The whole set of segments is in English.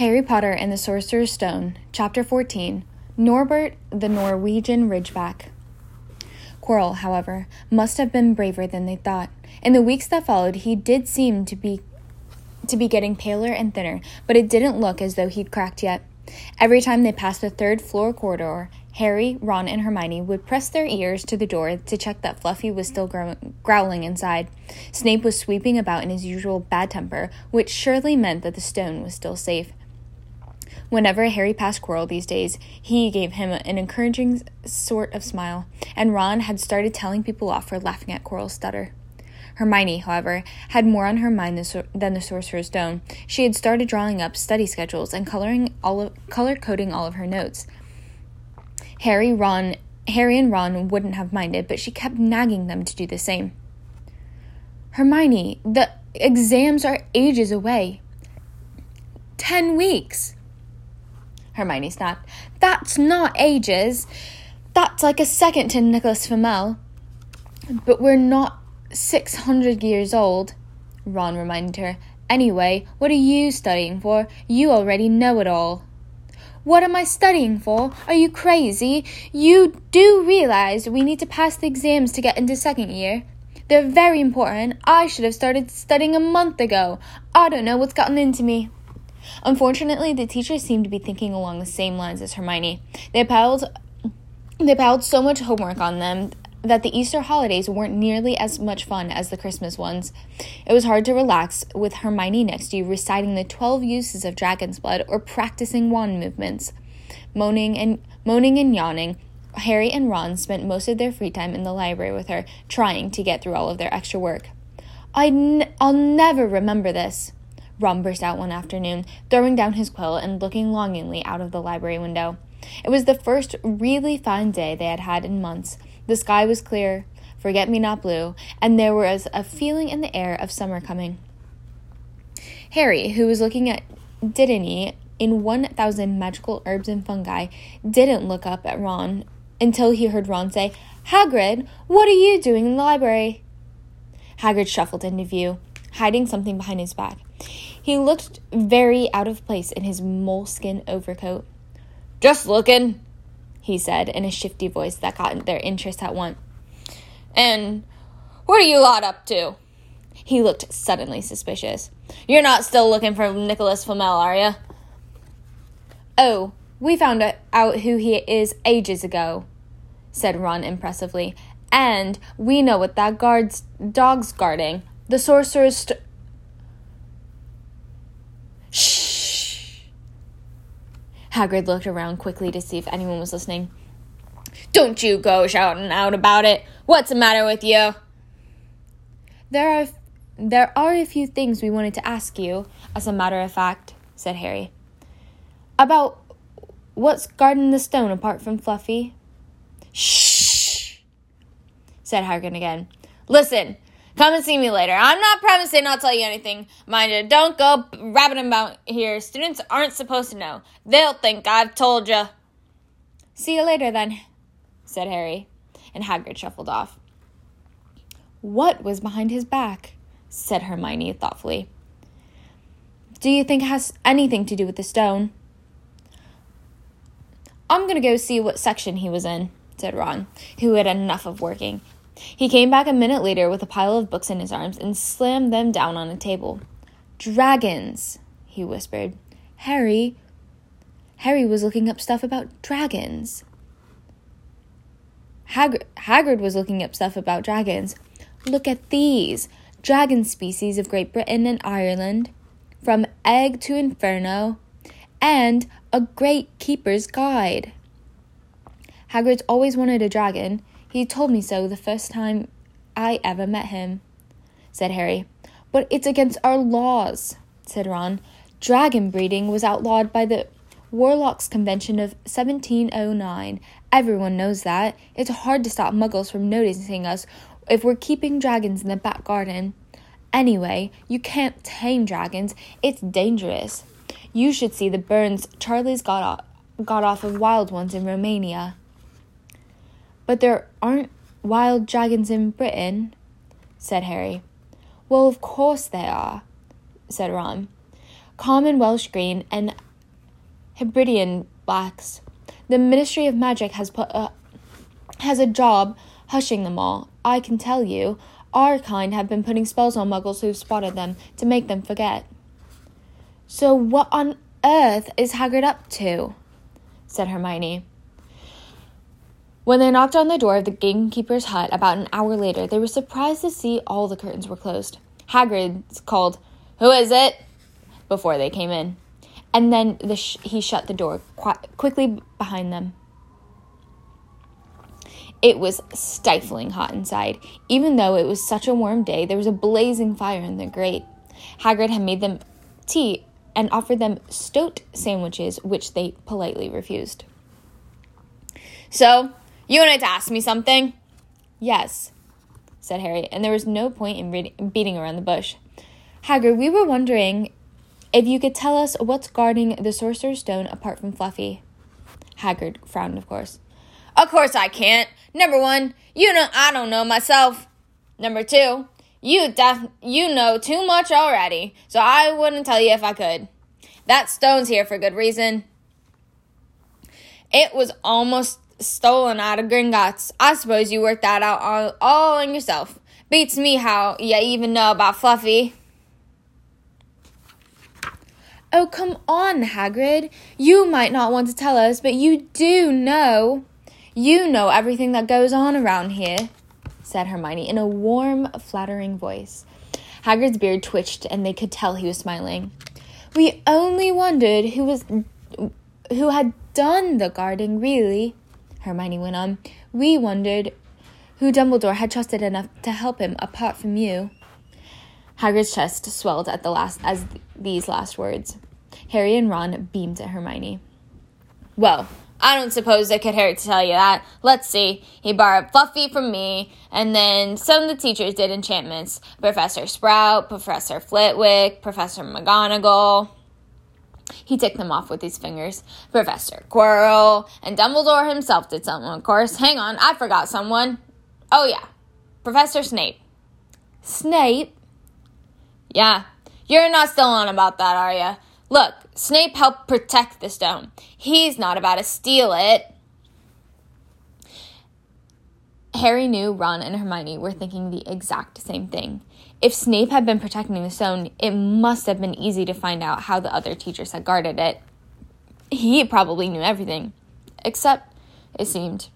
Harry Potter and the Sorcerer's Stone, Chapter 14 Norbert the Norwegian Ridgeback. Quirrell, however, must have been braver than they thought. In the weeks that followed, he did seem to be to be getting paler and thinner, but it didn't look as though he'd cracked yet. Every time they passed the third floor corridor, Harry, Ron, and Hermione would press their ears to the door to check that Fluffy was still growling inside. Snape was sweeping about in his usual bad temper, which surely meant that the stone was still safe. Whenever Harry passed Quirrell these days, he gave him an encouraging sort of smile, and Ron had started telling people off for laughing at Quirrell's stutter. Hermione, however, had more on her mind than the Sorcerer's Stone. She had started drawing up study schedules and coloring all of, color coding all of her notes. Harry, Ron, Harry and Ron wouldn't have minded, but she kept nagging them to do the same. Hermione, the exams are ages away. Ten weeks. Hermione snapped. That's not ages. That's like a second to Nicholas Flamel. But we're not 600 years old, Ron reminded her. Anyway, what are you studying for? You already know it all. What am I studying for? Are you crazy? You do realize we need to pass the exams to get into second year. They're very important. I should have started studying a month ago. I don't know what's gotten into me. Unfortunately, the teachers seemed to be thinking along the same lines as Hermione. They piled they piled so much homework on them that the Easter holidays weren't nearly as much fun as the Christmas ones. It was hard to relax with Hermione next to you reciting the 12 uses of dragon's blood or practicing wand movements. Moaning and moaning and yawning, Harry and Ron spent most of their free time in the library with her, trying to get through all of their extra work. i n- I'll never remember this. Ron burst out one afternoon, throwing down his quill and looking longingly out of the library window. It was the first really fine day they had had in months. The sky was clear, forget me not blue, and there was a feeling in the air of summer coming. Harry, who was looking at Dittany in 1,000 magical herbs and fungi, didn't look up at Ron until he heard Ron say, Hagrid, what are you doing in the library? Hagrid shuffled into view, hiding something behind his back. He looked very out of place in his moleskin overcoat. Just looking, he said in a shifty voice that got their interest at once. And what are you lot up to? He looked suddenly suspicious. You're not still looking for Nicholas Flamel, are you? Oh, we found out who he is ages ago, said Ron impressively. And we know what that guard's dog's guarding. The sorcerer's st- Hagrid looked around quickly to see if anyone was listening. Don't you go shouting out about it. What's the matter with you? There are there are a few things we wanted to ask you, as a matter of fact, said Harry. About what's guarding the stone apart from Fluffy? Shh, said Hagrid again. Listen, Come and see me later. I'm not promising I'll tell you anything. Mind you, don't go rabbiting about here. Students aren't supposed to know. They'll think I've told you. See you later then, said Harry, and Hagrid shuffled off. What was behind his back? said Hermione thoughtfully. Do you think it has anything to do with the stone? I'm going to go see what section he was in, said Ron, who had enough of working. He came back a minute later with a pile of books in his arms and slammed them down on a table. Dragons, he whispered. Harry. Harry was looking up stuff about dragons. Hag- Hagrid was looking up stuff about dragons. Look at these dragon species of Great Britain and Ireland, from egg to inferno, and a great keeper's guide. Hagrid's always wanted a dragon, he told me so the first time I ever met him, said Harry. But it's against our laws, said Ron. Dragon breeding was outlawed by the Warlocks Convention of 1709. Everyone knows that. It's hard to stop muggles from noticing us if we're keeping dragons in the back garden. Anyway, you can't tame dragons, it's dangerous. You should see the burns Charlie's got off, got off of wild ones in Romania. But there aren't wild dragons in Britain, said Harry. Well, of course there are, said Ron. Common Welsh green and Hebridean blacks. The Ministry of Magic has put a, has a job hushing them all. I can tell you, our kind have been putting spells on muggles who've spotted them to make them forget. So what on earth is Hagrid up to? said Hermione. When they knocked on the door of the gamekeeper's hut about an hour later, they were surprised to see all the curtains were closed. Hagrid called, Who is it? before they came in. And then the sh- he shut the door qu- quickly behind them. It was stifling hot inside. Even though it was such a warm day, there was a blazing fire in the grate. Hagrid had made them tea and offered them stoat sandwiches, which they politely refused. So, you wanted to ask me something? Yes, said Harry, and there was no point in beating around the bush. Hagrid, we were wondering if you could tell us what's guarding the Sorcerer's Stone apart from Fluffy. Hagrid frowned, of course. Of course I can't. Number one, you know I don't know myself. Number two, you def- you know too much already, so I wouldn't tell you if I could. That stone's here for good reason. It was almost stolen out of Gringotts. I suppose you worked that out all, all on yourself. Beats me how you even know about Fluffy. Oh, come on, Hagrid. You might not want to tell us, but you do know. You know everything that goes on around here, said Hermione in a warm, flattering voice. Hagrid's beard twitched, and they could tell he was smiling. We only wondered who was who had done the guarding, really, Hermione went on. We wondered who Dumbledore had trusted enough to help him apart from you. Hagrid's chest swelled at the last as these last words. Harry and Ron beamed at Hermione. Well, I don't suppose it could hurt to tell you that. Let's see. He borrowed Fluffy from me, and then some of the teachers did enchantments. Professor Sprout, Professor Flitwick, Professor McGonagall. He ticked them off with his fingers. Professor Quirrell, and Dumbledore himself did something, of course. Hang on, I forgot someone. Oh, yeah. Professor Snape. Snape? Yeah. You're not still on about that, are you? Look, Snape helped protect the stone. He's not about to steal it. Harry knew Ron and Hermione were thinking the exact same thing. If Snape had been protecting the stone, it must have been easy to find out how the other teachers had guarded it. He probably knew everything, except, it seemed,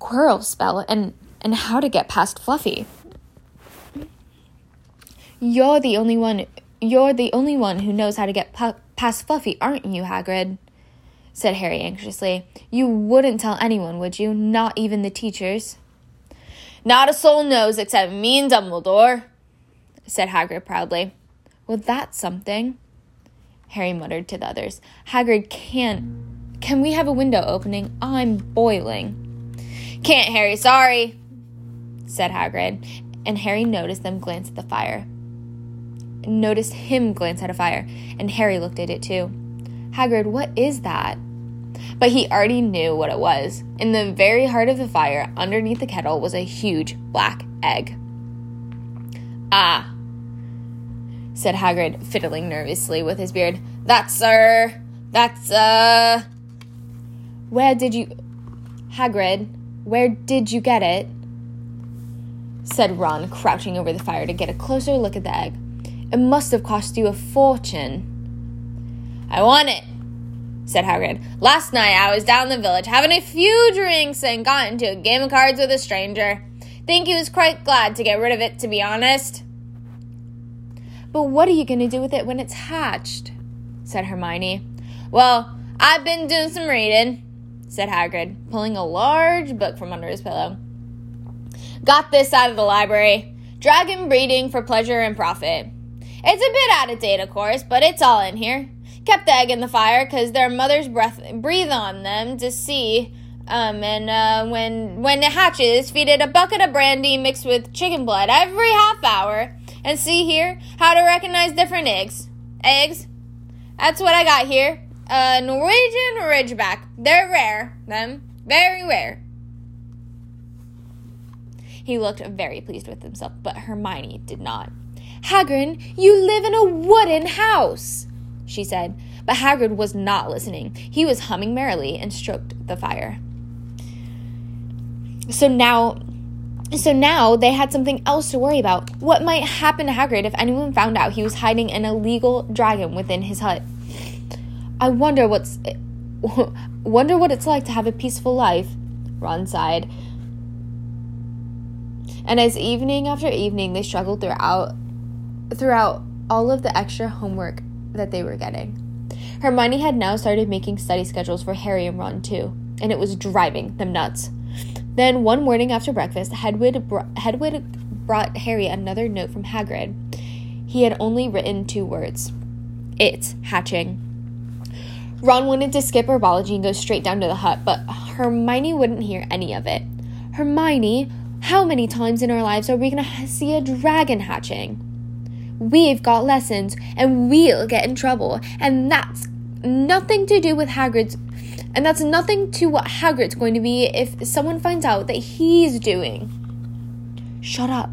Quirrell's spell and, and how to get past Fluffy. You're the only one. You're the only one who knows how to get pu- past Fluffy, aren't you, Hagrid? said Harry anxiously. You wouldn't tell anyone, would you? Not even the teachers. Not a soul knows except me and Dumbledore, said Hagrid proudly. Well, that's something, Harry muttered to the others. Hagrid can't. Can we have a window opening? I'm boiling. Can't, Harry, sorry, said Hagrid, and Harry noticed them glance at the fire. Noticed him glance at a fire, and Harry looked at it too. Hagrid, what is that? But he already knew what it was. In the very heart of the fire, underneath the kettle, was a huge black egg. Ah, said Hagrid, fiddling nervously with his beard. That's, sir. that's, uh. Where did you. Hagrid, where did you get it? said Ron, crouching over the fire to get a closer look at the egg. It must have cost you a fortune. I want it, said Hagrid. Last night I was down the village having a few drinks and got into a game of cards with a stranger. Think he was quite glad to get rid of it, to be honest. But what are you going to do with it when it's hatched? said Hermione. Well, I've been doing some reading, said Hagrid, pulling a large book from under his pillow. Got this out of the library. Dragon breeding for pleasure and profit. It's a bit out of date, of course, but it's all in here. Kept the egg in the fire because their mothers breath, breathe on them to see. Um, and uh, when when it hatches, feed it a bucket of brandy mixed with chicken blood every half hour. And see here how to recognize different eggs. Eggs. That's what I got here. Uh, Norwegian Ridgeback. They're rare. Them very rare. He looked very pleased with himself, but Hermione did not. Hagrid, you live in a wooden house, she said. But Hagrid was not listening. He was humming merrily and stroked the fire. So now so now they had something else to worry about. What might happen to Hagrid if anyone found out he was hiding an illegal dragon within his hut? I wonder what's wonder what it's like to have a peaceful life, Ron sighed. And as evening after evening they struggled throughout throughout all of the extra homework that they were getting. Hermione had now started making study schedules for Harry and Ron too, and it was driving them nuts. Then one morning after breakfast, Hedwig, br- Hedwig brought Harry another note from Hagrid. He had only written two words It's hatching. Ron wanted to skip herbology and go straight down to the hut, but Hermione wouldn't hear any of it. Hermione, how many times in our lives are we going to see a dragon hatching? We've got lessons and we'll get in trouble, and that's nothing to do with Hagrid's and that's nothing to what Hagrid's going to be if someone finds out that he's doing. Shut up,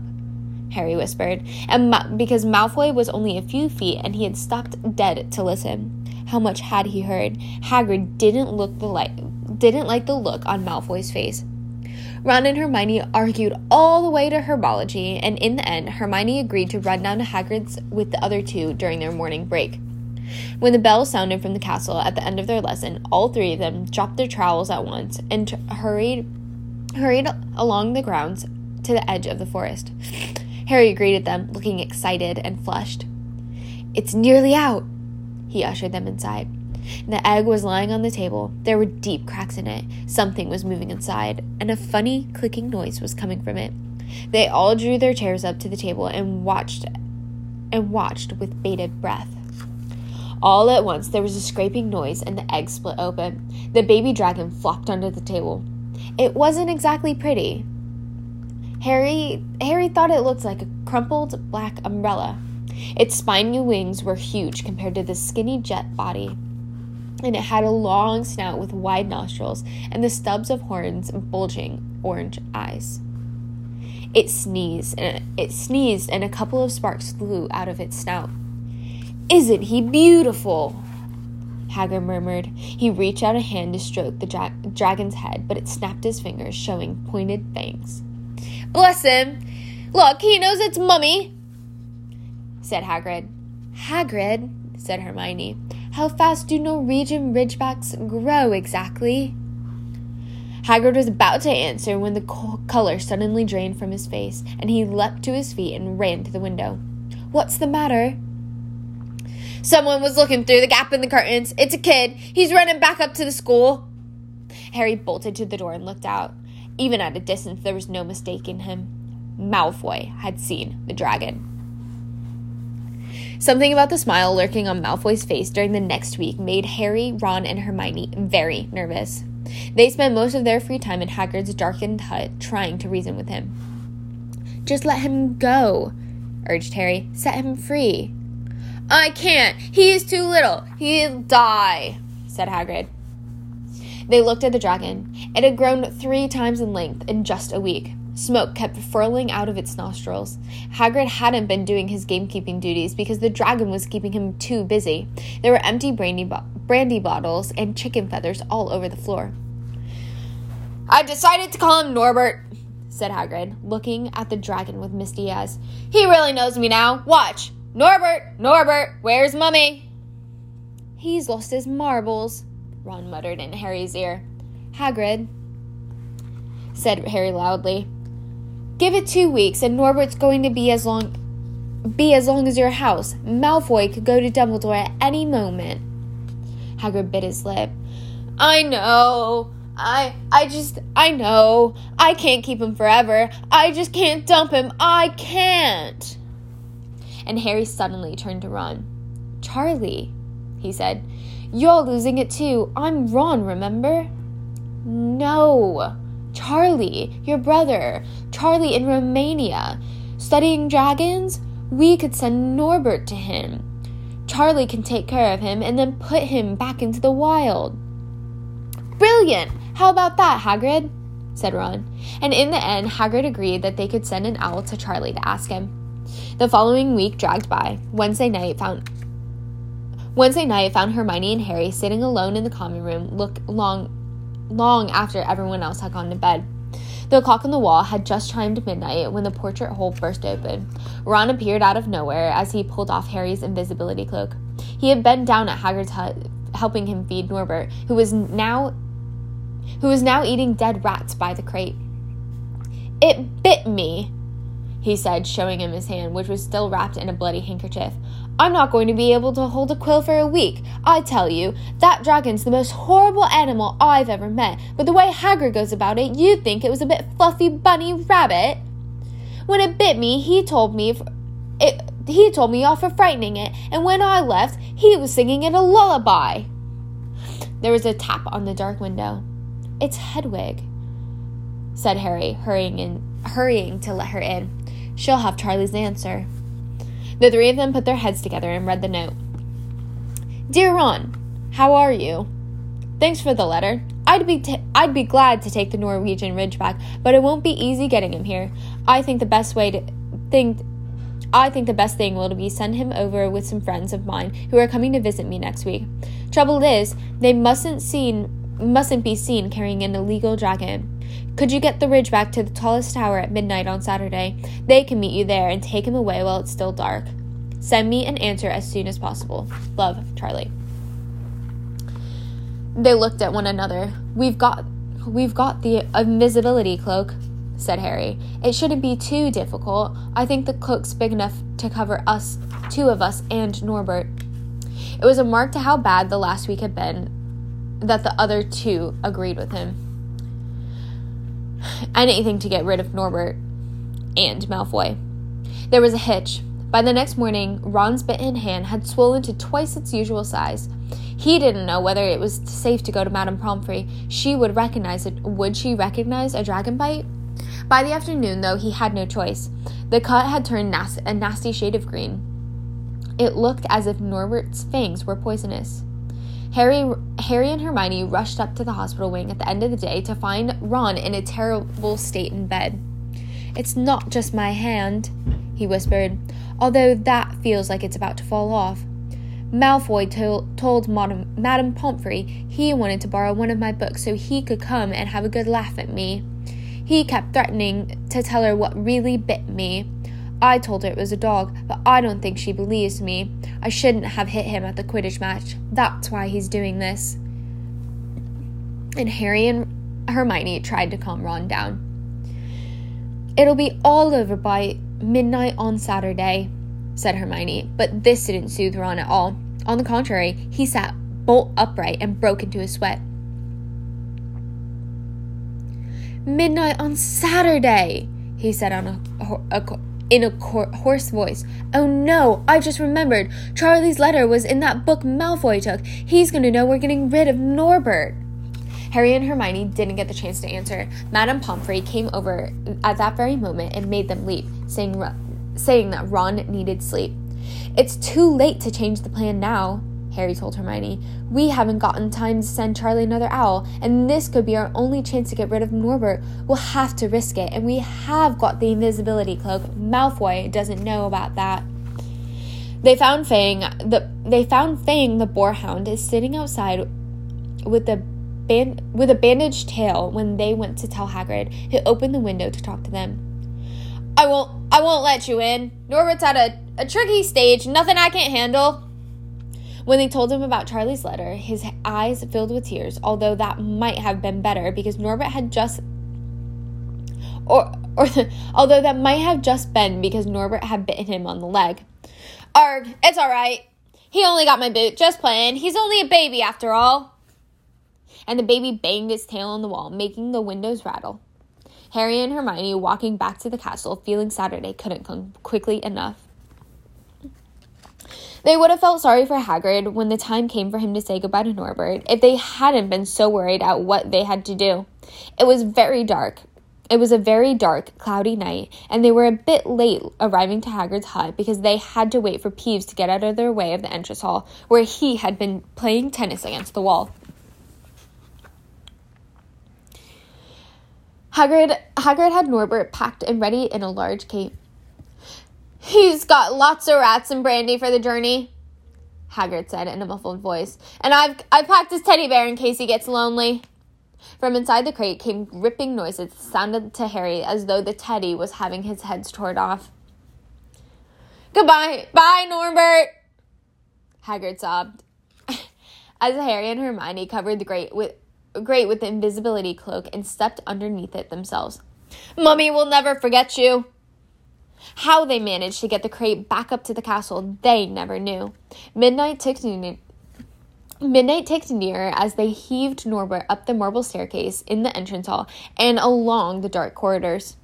Harry whispered, and Ma- because Malfoy was only a few feet and he had stopped dead to listen. How much had he heard? Hagrid didn't look the like didn't like the look on Malfoy's face. Ron and Hermione argued all the way to herbology, and in the end, Hermione agreed to run down to Hagrid's with the other two during their morning break. When the bell sounded from the castle at the end of their lesson, all three of them dropped their trowels at once and t- hurried hurried along the grounds to the edge of the forest. Harry greeted them, looking excited and flushed. It's nearly out, he ushered them inside. The egg was lying on the table. There were deep cracks in it. Something was moving inside, and a funny clicking noise was coming from it. They all drew their chairs up to the table and watched and watched with bated breath. All at once, there was a scraping noise and the egg split open. The baby dragon flopped under the table. It wasn't exactly pretty. Harry Harry thought it looked like a crumpled black umbrella. Its spiny wings were huge compared to the skinny jet body, and it had a long snout with wide nostrils and the stubs of horns and bulging orange eyes. It sneezed, and it sneezed, and a couple of sparks flew out of its snout. Isn't he beautiful? Hagrid murmured. He reached out a hand to stroke the dra- dragon's head, but it snapped his fingers, showing pointed fangs. Bless him! Look, he knows it's Mummy! said Hagrid. Hagrid, said Hermione. How fast do Norwegian ridgebacks grow exactly? Hagrid was about to answer when the co- color suddenly drained from his face, and he leapt to his feet and ran to the window. What's the matter? Someone was looking through the gap in the curtains. It's a kid. He's running back up to the school. Harry bolted to the door and looked out. Even at a distance, there was no mistaking him. Malfoy had seen the dragon. Something about the smile lurking on Malfoy's face during the next week made Harry, Ron, and Hermione very nervous. They spent most of their free time in Hagrid's darkened hut trying to reason with him. Just let him go, urged Harry. Set him free. I can't. He is too little. He'll die, said Hagrid. They looked at the dragon. It had grown three times in length in just a week. Smoke kept furling out of its nostrils. Hagrid hadn't been doing his gamekeeping duties because the dragon was keeping him too busy. There were empty brandy, bo- brandy bottles and chicken feathers all over the floor. I decided to call him Norbert, said Hagrid, looking at the dragon with misty eyes. He really knows me now. Watch. Norbert! Norbert! Where's Mummy? He's lost his marbles, Ron muttered in Harry's ear. Hagrid, said Harry loudly. Give it two weeks and Norbert's going to be as long be as long as your house. Malfoy could go to Dumbledore at any moment. Hagrid bit his lip. I know. I I just I know. I can't keep him forever. I just can't dump him. I can't and Harry suddenly turned to Ron. Charlie, he said, you're losing it too. I'm Ron, remember? No, Charlie, your brother, Charlie in Romania. Studying dragons? We could send Norbert to him. Charlie can take care of him and then put him back into the wild. Brilliant! How about that, Hagrid? said Ron. And in the end, Hagrid agreed that they could send an owl to Charlie to ask him. The following week dragged by. Wednesday night found Wednesday night found Hermione and Harry sitting alone in the common room, look long long after everyone else had gone to bed. The clock on the wall had just chimed midnight when the portrait hole burst open. Ron appeared out of nowhere as he pulled off Harry's invisibility cloak. He had been down at Hagrid's hut helping him feed Norbert, who was now who was now eating dead rats by the crate. It bit me, he said, showing him his hand, which was still wrapped in a bloody handkerchief. I'm not going to be able to hold a quill for a week. I tell you, that dragon's the most horrible animal I've ever met, but the way Hagrid goes about it, you'd think it was a bit fluffy bunny rabbit. When it bit me, he told me it, he told me off for frightening it, and when I left, he was singing it a lullaby. There was a tap on the dark window. It's Hedwig, said Harry, hurrying in, hurrying to let her in. She'll have Charlie's answer. The three of them put their heads together and read the note. Dear Ron, how are you? Thanks for the letter. I'd be t- I'd be glad to take the Norwegian Ridgeback, but it won't be easy getting him here. I think the best way to think I think the best thing will be send him over with some friends of mine who are coming to visit me next week. Trouble is, they mustn't seen mustn't be seen carrying an illegal dragon. Could you get the ridgeback to the tallest tower at midnight on Saturday? They can meet you there and take him away while it's still dark. Send me an answer as soon as possible. Love, Charlie. They looked at one another. We've got we've got the invisibility cloak, said Harry. It shouldn't be too difficult. I think the cloak's big enough to cover us, two of us, and Norbert. It was a mark to how bad the last week had been that the other two agreed with him. Anything to get rid of Norbert and Malfoy. There was a hitch. By the next morning, Ron's bitten hand had swollen to twice its usual size. He didn't know whether it was safe to go to Madame Pomfrey. She would recognize it. Would she recognize a dragon bite? By the afternoon, though, he had no choice. The cut had turned nas- a nasty shade of green. It looked as if Norbert's fangs were poisonous. Harry, Harry and Hermione rushed up to the hospital wing at the end of the day to find Ron in a terrible state in bed. It's not just my hand, he whispered, although that feels like it's about to fall off. Malfoy to- told Madame, Madame Pomfrey he wanted to borrow one of my books so he could come and have a good laugh at me. He kept threatening to tell her what really bit me. I told her it was a dog, but I don't think she believes me. I shouldn't have hit him at the Quidditch match. That's why he's doing this. And Harry and Hermione tried to calm Ron down. It'll be all over by midnight on Saturday, said Hermione, but this didn't soothe Ron at all. On the contrary, he sat bolt upright and broke into a sweat. Midnight on Saturday, he said on a, a, in a hoarse voice. Oh no, I just remembered. Charlie's letter was in that book Malfoy took. He's going to know we're getting rid of Norbert. Harry and Hermione didn't get the chance to answer. Madame Pomfrey came over at that very moment and made them leave, saying, saying that Ron needed sleep. It's too late to change the plan now, Harry told Hermione. We haven't gotten time to send Charlie another owl, and this could be our only chance to get rid of Norbert. We'll have to risk it, and we have got the invisibility cloak. Malfoy doesn't know about that. They found Fang the they found Fang the boarhound is sitting outside with a band with a bandaged tail when they went to tell Hagrid, He opened the window to talk to them. I won't I won't let you in. Norbert's at a, a tricky stage, nothing I can't handle. When they told him about Charlie's letter, his eyes filled with tears, although that might have been better because Norbert had just or or although that might have just been because Norbert had bitten him on the leg. Arg, it's all right. He only got my boot, just playing. He's only a baby after all. And the baby banged its tail on the wall, making the windows rattle. Harry and Hermione walking back to the castle, feeling Saturday couldn't come quickly enough. They would have felt sorry for Hagrid when the time came for him to say goodbye to Norbert if they hadn't been so worried at what they had to do. It was very dark. It was a very dark, cloudy night, and they were a bit late arriving to Hagrid's hut because they had to wait for Peeves to get out of their way of the entrance hall, where he had been playing tennis against the wall. Hagrid, Hagrid had Norbert packed and ready in a large cape. He's got lots of rats and brandy for the journey. Hagrid said in a muffled voice. And I've, I've packed his teddy bear in case he gets lonely. From inside the crate came ripping noises that sounded to Harry as though the teddy was having his head torn off. Goodbye. Bye, Norbert. Hagrid sobbed. as Harry and Hermione covered the grate with, grate with the invisibility cloak and stepped underneath it themselves. Mummy will never forget you. How they managed to get the crate back up to the castle, they never knew. Midnight ticked midnight ticked near as they heaved Norbert up the marble staircase in the entrance hall and along the dark corridors.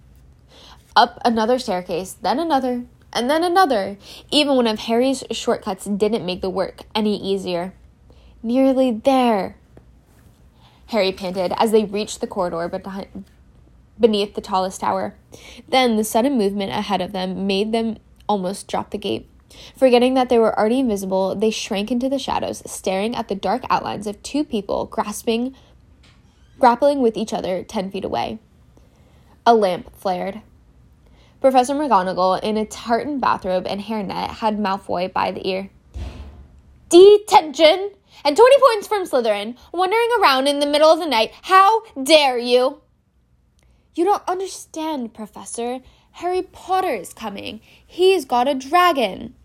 Up another staircase, then another, and then another, even one of Harry's shortcuts didn't make the work any easier. Nearly there, Harry panted as they reached the corridor behind, beneath the tallest tower. Then the sudden movement ahead of them made them almost drop the gate. Forgetting that they were already invisible, they shrank into the shadows, staring at the dark outlines of two people grasping grappling with each other ten feet away. A lamp flared. Professor McGonagall, in a tartan bathrobe and hairnet, had Malfoy by the ear. Detention! And 20 points from Slytherin, wandering around in the middle of the night. How dare you! You don't understand, Professor. Harry Potter is coming. He's got a dragon.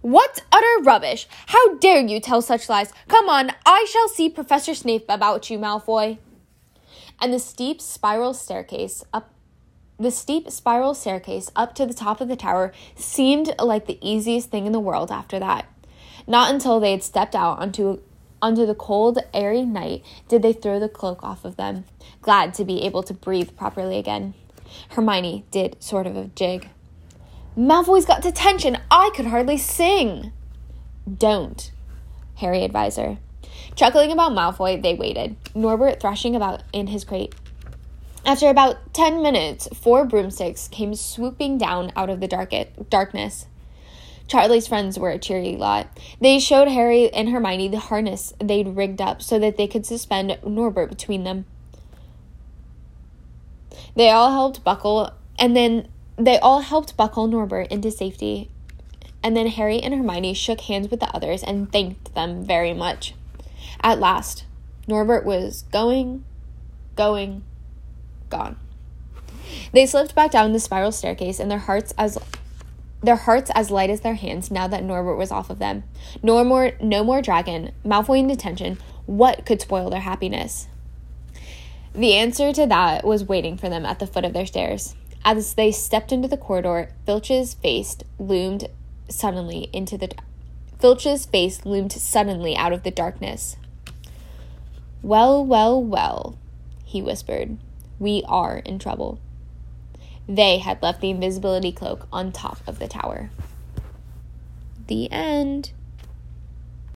What utter rubbish! How dare you tell such lies? Come on, I shall see Professor Snape about you, Malfoy. And the steep spiral staircase up the steep spiral staircase up to the top of the tower seemed like the easiest thing in the world after that. Not until they had stepped out onto onto the cold, airy night did they throw the cloak off of them, glad to be able to breathe properly again. Hermione did sort of a jig. Malfoy's got detention. I could hardly sing. Don't, Harry advised her. Chuckling about Malfoy, they waited, Norbert thrashing about in his crate. After about ten minutes, four broomsticks came swooping down out of the dark- darkness. Charlie's friends were a cheery lot. They showed Harry and Hermione the harness they'd rigged up so that they could suspend Norbert between them. They all helped buckle, and then they all helped buckle Norbert into safety. And then Harry and Hermione shook hands with the others and thanked them very much. At last, Norbert was going, going, gone. They slipped back down the spiral staircase, and their hearts as their hearts as light as their hands now that Norbert was off of them. No more no more dragon, Malfoy in detention. What could spoil their happiness? The answer to that was waiting for them at the foot of their stairs. As they stepped into the corridor, Filch's face loomed suddenly into the Filch's face loomed suddenly out of the darkness. Well, well, well, he whispered. We are in trouble. They had left the invisibility cloak on top of the tower. The end.